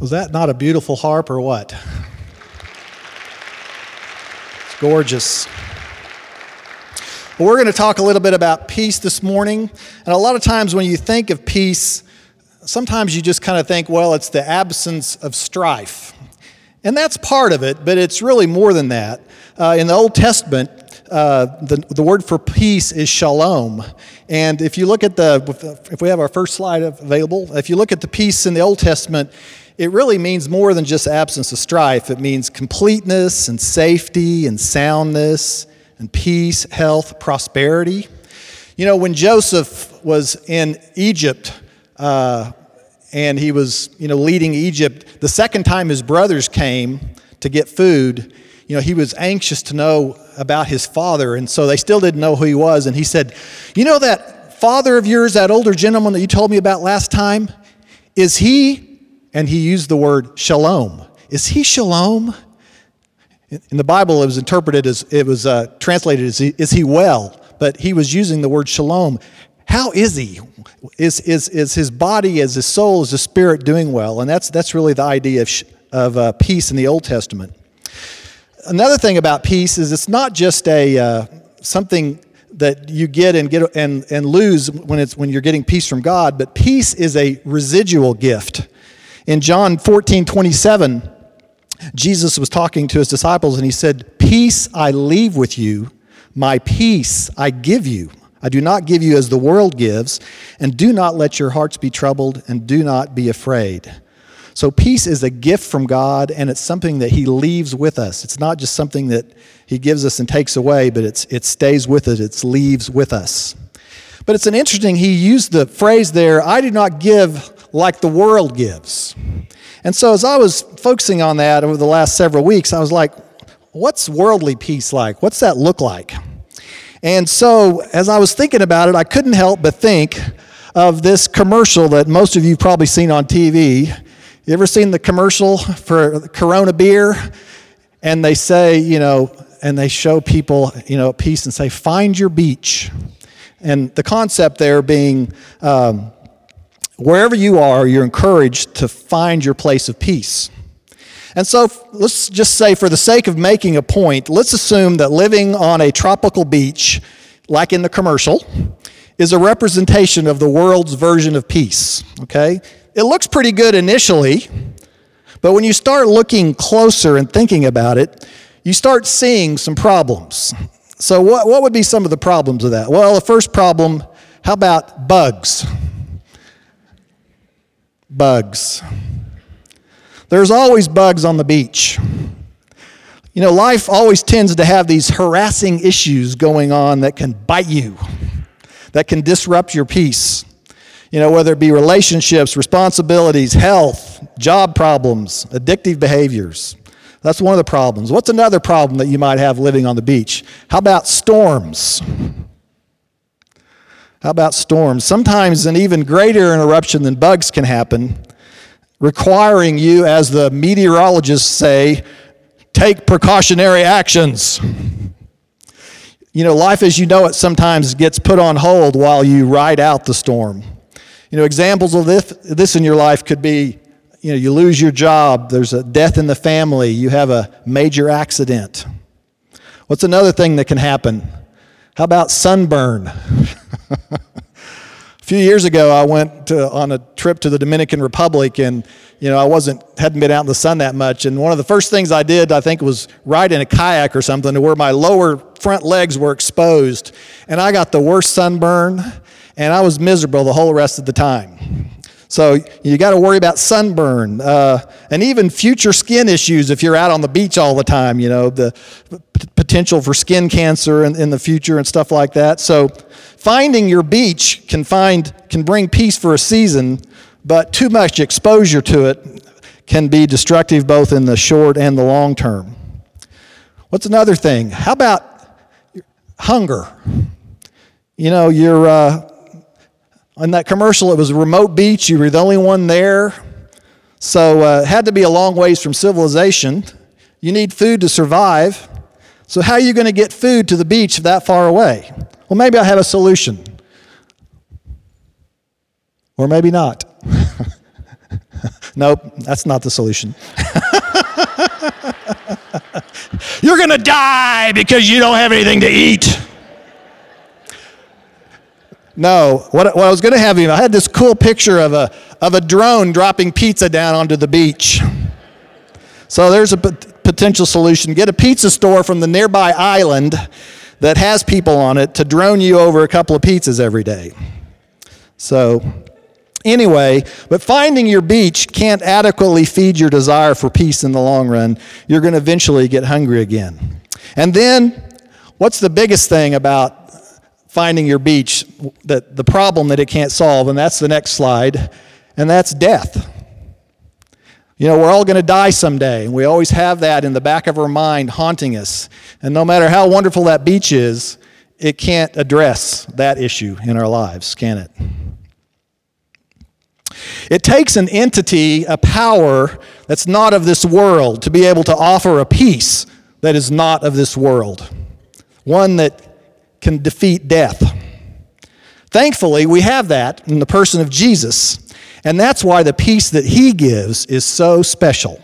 Was that not a beautiful harp or what? It's gorgeous. Well, we're going to talk a little bit about peace this morning. And a lot of times when you think of peace, sometimes you just kind of think, well, it's the absence of strife. And that's part of it, but it's really more than that. Uh, in the Old Testament, uh, the, the word for peace is shalom. And if you look at the, if we have our first slide available, if you look at the peace in the Old Testament, it really means more than just absence of strife. It means completeness and safety and soundness and peace, health, prosperity. You know, when Joseph was in Egypt uh, and he was, you know, leading Egypt, the second time his brothers came to get food, you know, he was anxious to know about his father, and so they still didn't know who he was. And he said, You know that father of yours, that older gentleman that you told me about last time? Is he and he used the word shalom. Is he shalom? In the Bible, it was interpreted as, it was uh, translated as, is he well? But he was using the word shalom. How is he? Is, is, is his body, is his soul, is his spirit doing well? And that's, that's really the idea of, of uh, peace in the Old Testament. Another thing about peace is it's not just a, uh, something that you get and, get and, and lose when, it's, when you're getting peace from God, but peace is a residual gift. In John 14, 27, Jesus was talking to his disciples and he said, Peace I leave with you, my peace I give you. I do not give you as the world gives, and do not let your hearts be troubled, and do not be afraid. So, peace is a gift from God, and it's something that He leaves with us. It's not just something that He gives us and takes away, but it's, it stays with us, it leaves with us. But it's an interesting, He used the phrase there, I do not give like the world gives. And so, as I was focusing on that over the last several weeks, I was like, what's worldly peace like? What's that look like? And so, as I was thinking about it, I couldn't help but think of this commercial that most of you probably seen on TV. You ever seen the commercial for Corona beer? And they say, you know, and they show people, you know, peace and say, find your beach. And the concept there being, um, wherever you are, you're encouraged to find your place of peace. And so let's just say, for the sake of making a point, let's assume that living on a tropical beach, like in the commercial, is a representation of the world's version of peace. Okay? It looks pretty good initially, but when you start looking closer and thinking about it, you start seeing some problems. So, what, what would be some of the problems of that? Well, the first problem how about bugs? bugs. There's always bugs on the beach. You know, life always tends to have these harassing issues going on that can bite you, that can disrupt your peace. You know, whether it be relationships, responsibilities, health, job problems, addictive behaviors. That's one of the problems. What's another problem that you might have living on the beach? How about storms? How about storms? Sometimes an even greater interruption than bugs can happen, requiring you, as the meteorologists say, take precautionary actions. You know, life as you know it sometimes gets put on hold while you ride out the storm. You know, examples of this, this in your life could be you know, you lose your job, there's a death in the family, you have a major accident. What's another thing that can happen? How about sunburn? a few years ago, I went to, on a trip to the Dominican Republic, and you know I wasn't hadn't been out in the sun that much. And one of the first things I did, I think, was ride in a kayak or something, to where my lower front legs were exposed, and I got the worst sunburn, and I was miserable the whole rest of the time. So you got to worry about sunburn uh, and even future skin issues if you're out on the beach all the time. You know the p- potential for skin cancer in, in the future and stuff like that. So finding your beach can find can bring peace for a season, but too much exposure to it can be destructive both in the short and the long term. What's another thing? How about hunger? You know, you're. Uh, on that commercial, it was a remote beach. You were the only one there. So uh, it had to be a long ways from civilization. You need food to survive. So, how are you going to get food to the beach that far away? Well, maybe I have a solution. Or maybe not. Nope, that's not the solution. You're going to die because you don't have anything to eat. No, what, what I was going to have you, I had this cool picture of a, of a drone dropping pizza down onto the beach. So there's a p- potential solution. Get a pizza store from the nearby island that has people on it to drone you over a couple of pizzas every day. So, anyway, but finding your beach can't adequately feed your desire for peace in the long run. You're going to eventually get hungry again. And then, what's the biggest thing about finding your beach, that the problem that it can't solve, and that's the next slide, and that's death. You know, we're all going to die someday, and we always have that in the back of our mind haunting us. And no matter how wonderful that beach is, it can't address that issue in our lives, can it? It takes an entity, a power that's not of this world, to be able to offer a peace that is not of this world. One that can defeat death. Thankfully, we have that in the person of Jesus, and that's why the peace that he gives is so special.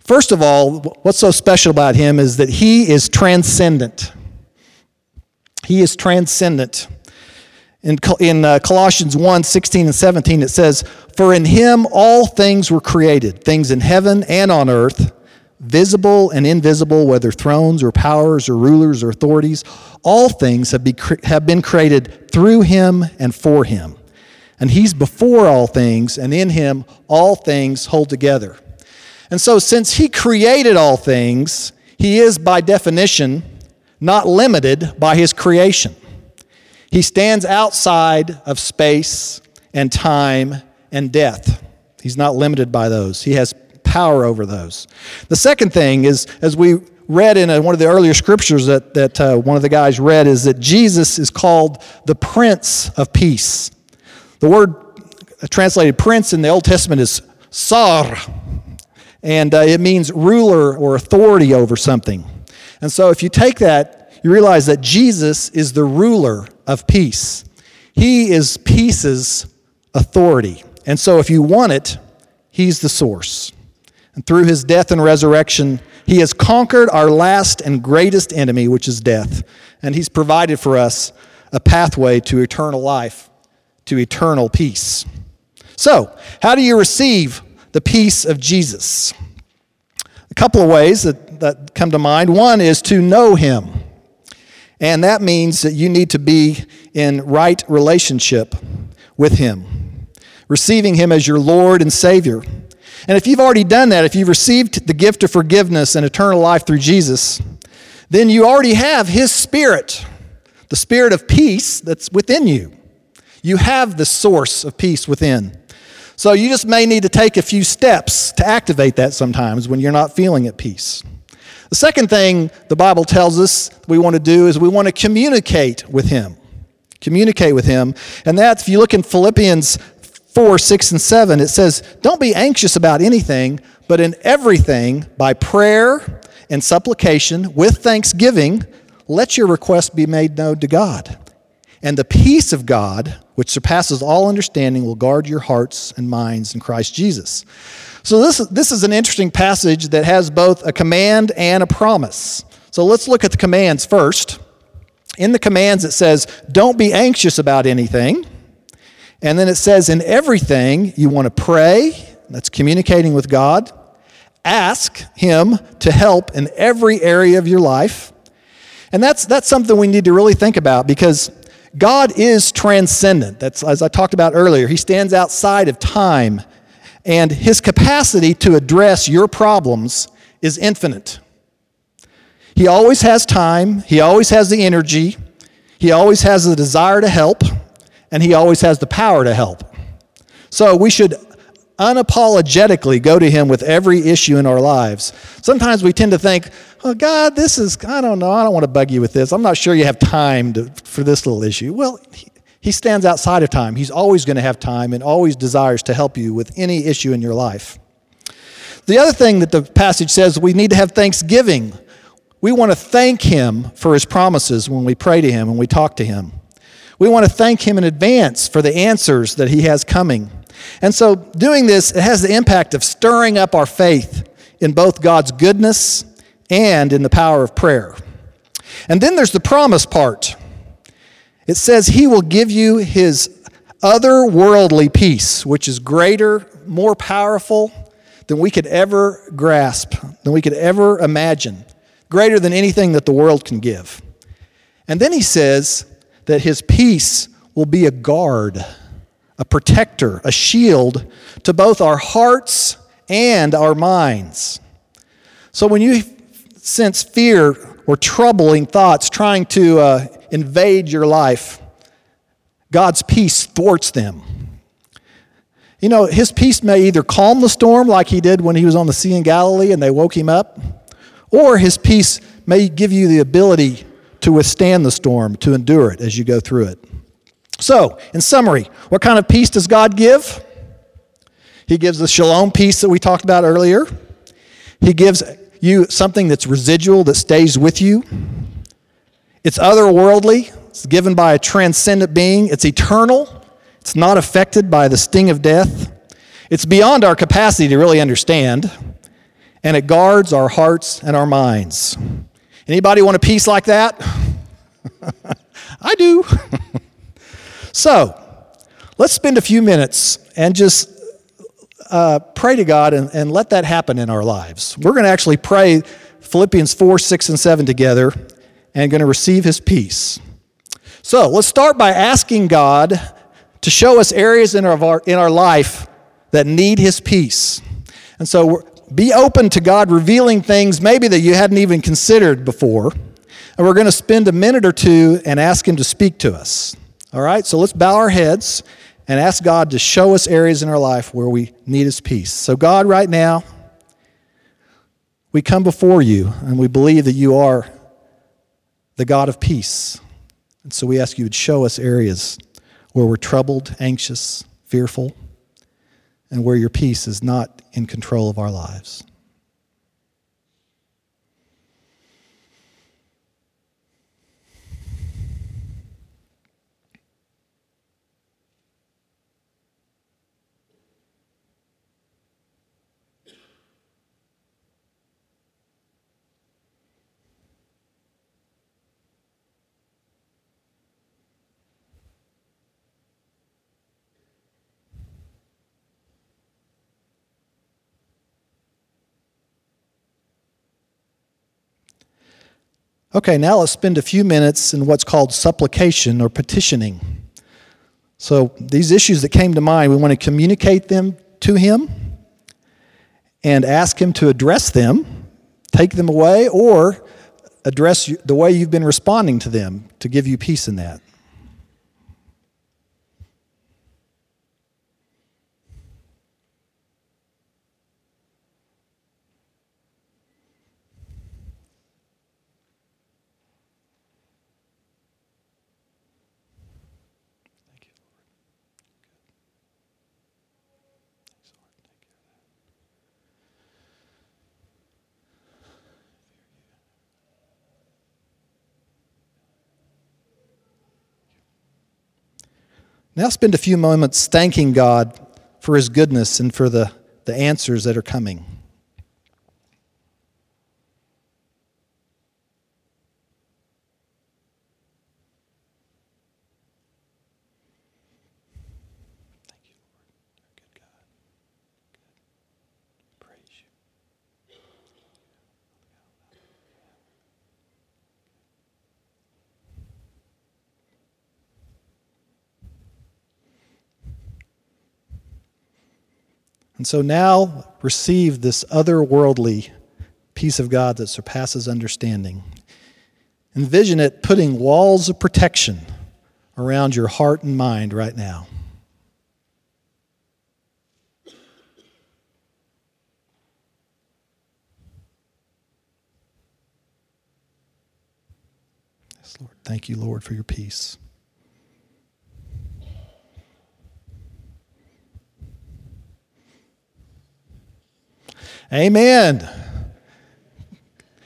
First of all, what's so special about him is that he is transcendent. He is transcendent. In, in uh, Colossians 1 16 and 17, it says, For in him all things were created, things in heaven and on earth visible and invisible, whether thrones or powers or rulers or authorities, all things have, be, have been created through him and for him. And he's before all things, and in him all things hold together. And so, since he created all things, he is by definition not limited by his creation. He stands outside of space and time and death. He's not limited by those. He has power over those. The second thing is, as we read in a, one of the earlier scriptures that, that uh, one of the guys read, is that Jesus is called the Prince of Peace. The word translated prince in the Old Testament is sar, and uh, it means ruler or authority over something. And so if you take that, you realize that Jesus is the ruler of peace. He is peace's authority. And so if you want it, he's the source. And through his death and resurrection, he has conquered our last and greatest enemy, which is death. And he's provided for us a pathway to eternal life, to eternal peace. So, how do you receive the peace of Jesus? A couple of ways that, that come to mind. One is to know him. And that means that you need to be in right relationship with him, receiving him as your Lord and Savior. And if you've already done that, if you've received the gift of forgiveness and eternal life through Jesus, then you already have His Spirit, the Spirit of peace that's within you. You have the source of peace within. So you just may need to take a few steps to activate that sometimes when you're not feeling at peace. The second thing the Bible tells us we want to do is we want to communicate with Him. Communicate with Him. And that's, if you look in Philippians 4, 6, and 7, it says, Don't be anxious about anything, but in everything, by prayer and supplication, with thanksgiving, let your requests be made known to God. And the peace of God, which surpasses all understanding, will guard your hearts and minds in Christ Jesus. So, this, this is an interesting passage that has both a command and a promise. So, let's look at the commands first. In the commands, it says, Don't be anxious about anything. And then it says, in everything, you want to pray, that's communicating with God. Ask Him to help in every area of your life. And that's, that's something we need to really think about because God is transcendent. That's, as I talked about earlier, He stands outside of time, and His capacity to address your problems is infinite. He always has time, He always has the energy, He always has the desire to help and He always has the power to help. So we should unapologetically go to Him with every issue in our lives. Sometimes we tend to think, oh, God, this is, I don't know, I don't want to bug you with this. I'm not sure you have time to, for this little issue. Well, he, he stands outside of time. He's always going to have time and always desires to help you with any issue in your life. The other thing that the passage says, we need to have thanksgiving. We want to thank Him for His promises when we pray to Him and we talk to Him. We want to thank Him in advance for the answers that He has coming. And so, doing this, it has the impact of stirring up our faith in both God's goodness and in the power of prayer. And then there's the promise part. It says, He will give you His otherworldly peace, which is greater, more powerful than we could ever grasp, than we could ever imagine, greater than anything that the world can give. And then He says that His peace will be a guard a protector, a shield to both our hearts and our minds. So when you sense fear or troubling thoughts trying to uh, invade your life, God's peace thwarts them. You know, his peace may either calm the storm like he did when he was on the Sea in Galilee and they woke him up, or his peace may give you the ability to withstand the storm, to endure it as you go through it. So, in summary, what kind of peace does God give? He gives the shalom peace that we talked about earlier. He gives you something that's residual, that stays with you. It's otherworldly, it's given by a transcendent being, it's eternal, it's not affected by the sting of death. It's beyond our capacity to really understand, and it guards our hearts and our minds. Anybody want a peace like that? I do. So, let's spend a few minutes and just uh, pray to God and, and let that happen in our lives. We're going to actually pray Philippians 4, 6, and 7 together and going to receive his peace. So, let's start by asking God to show us areas in our, in our life that need his peace. And so, be open to God revealing things maybe that you hadn't even considered before. And we're going to spend a minute or two and ask him to speak to us. All right, so let's bow our heads and ask God to show us areas in our life where we need His peace. So, God, right now, we come before you and we believe that you are the God of peace. And so we ask you to show us areas where we're troubled, anxious, fearful, and where your peace is not in control of our lives. Okay, now let's spend a few minutes in what's called supplication or petitioning. So, these issues that came to mind, we want to communicate them to Him and ask Him to address them, take them away, or address the way you've been responding to them to give you peace in that. Now spend a few moments thanking God for his goodness and for the, the answers that are coming. And so now receive this otherworldly peace of God that surpasses understanding. Envision it putting walls of protection around your heart and mind right now. Yes, Lord. Thank you, Lord, for your peace. Amen.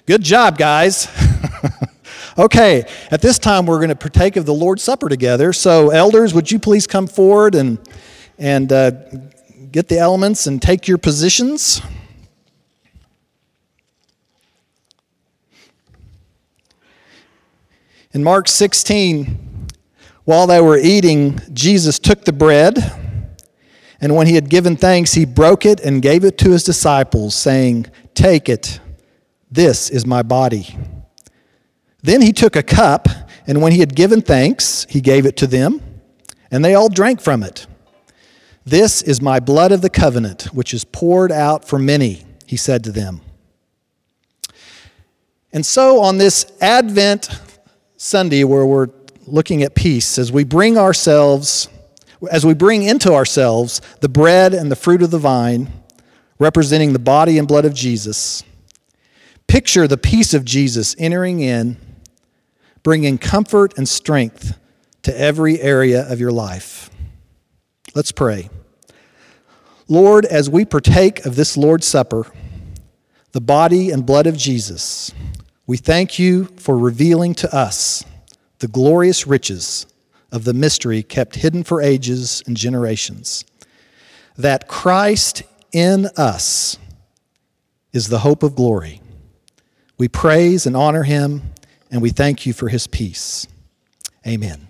Good job, guys. okay, at this time we're going to partake of the Lord's Supper together. So, elders, would you please come forward and, and uh, get the elements and take your positions. In Mark 16, while they were eating, Jesus took the bread, and when he had given thanks, he broke it and gave it to his disciples, saying, Take it, this is my body. Then he took a cup, and when he had given thanks, he gave it to them, and they all drank from it. This is my blood of the covenant, which is poured out for many, he said to them. And so on this Advent Sunday, where we're looking at peace, as we bring ourselves, as we bring into ourselves the bread and the fruit of the vine, representing the body and blood of Jesus, picture the peace of Jesus entering in, bringing comfort and strength to every area of your life. Let's pray. Lord, as we partake of this Lord's Supper, the body and blood of Jesus, we thank you for revealing to us the glorious riches of the mystery kept hidden for ages and generations. That Christ in us is the hope of glory. We praise and honor him, and we thank you for his peace. Amen.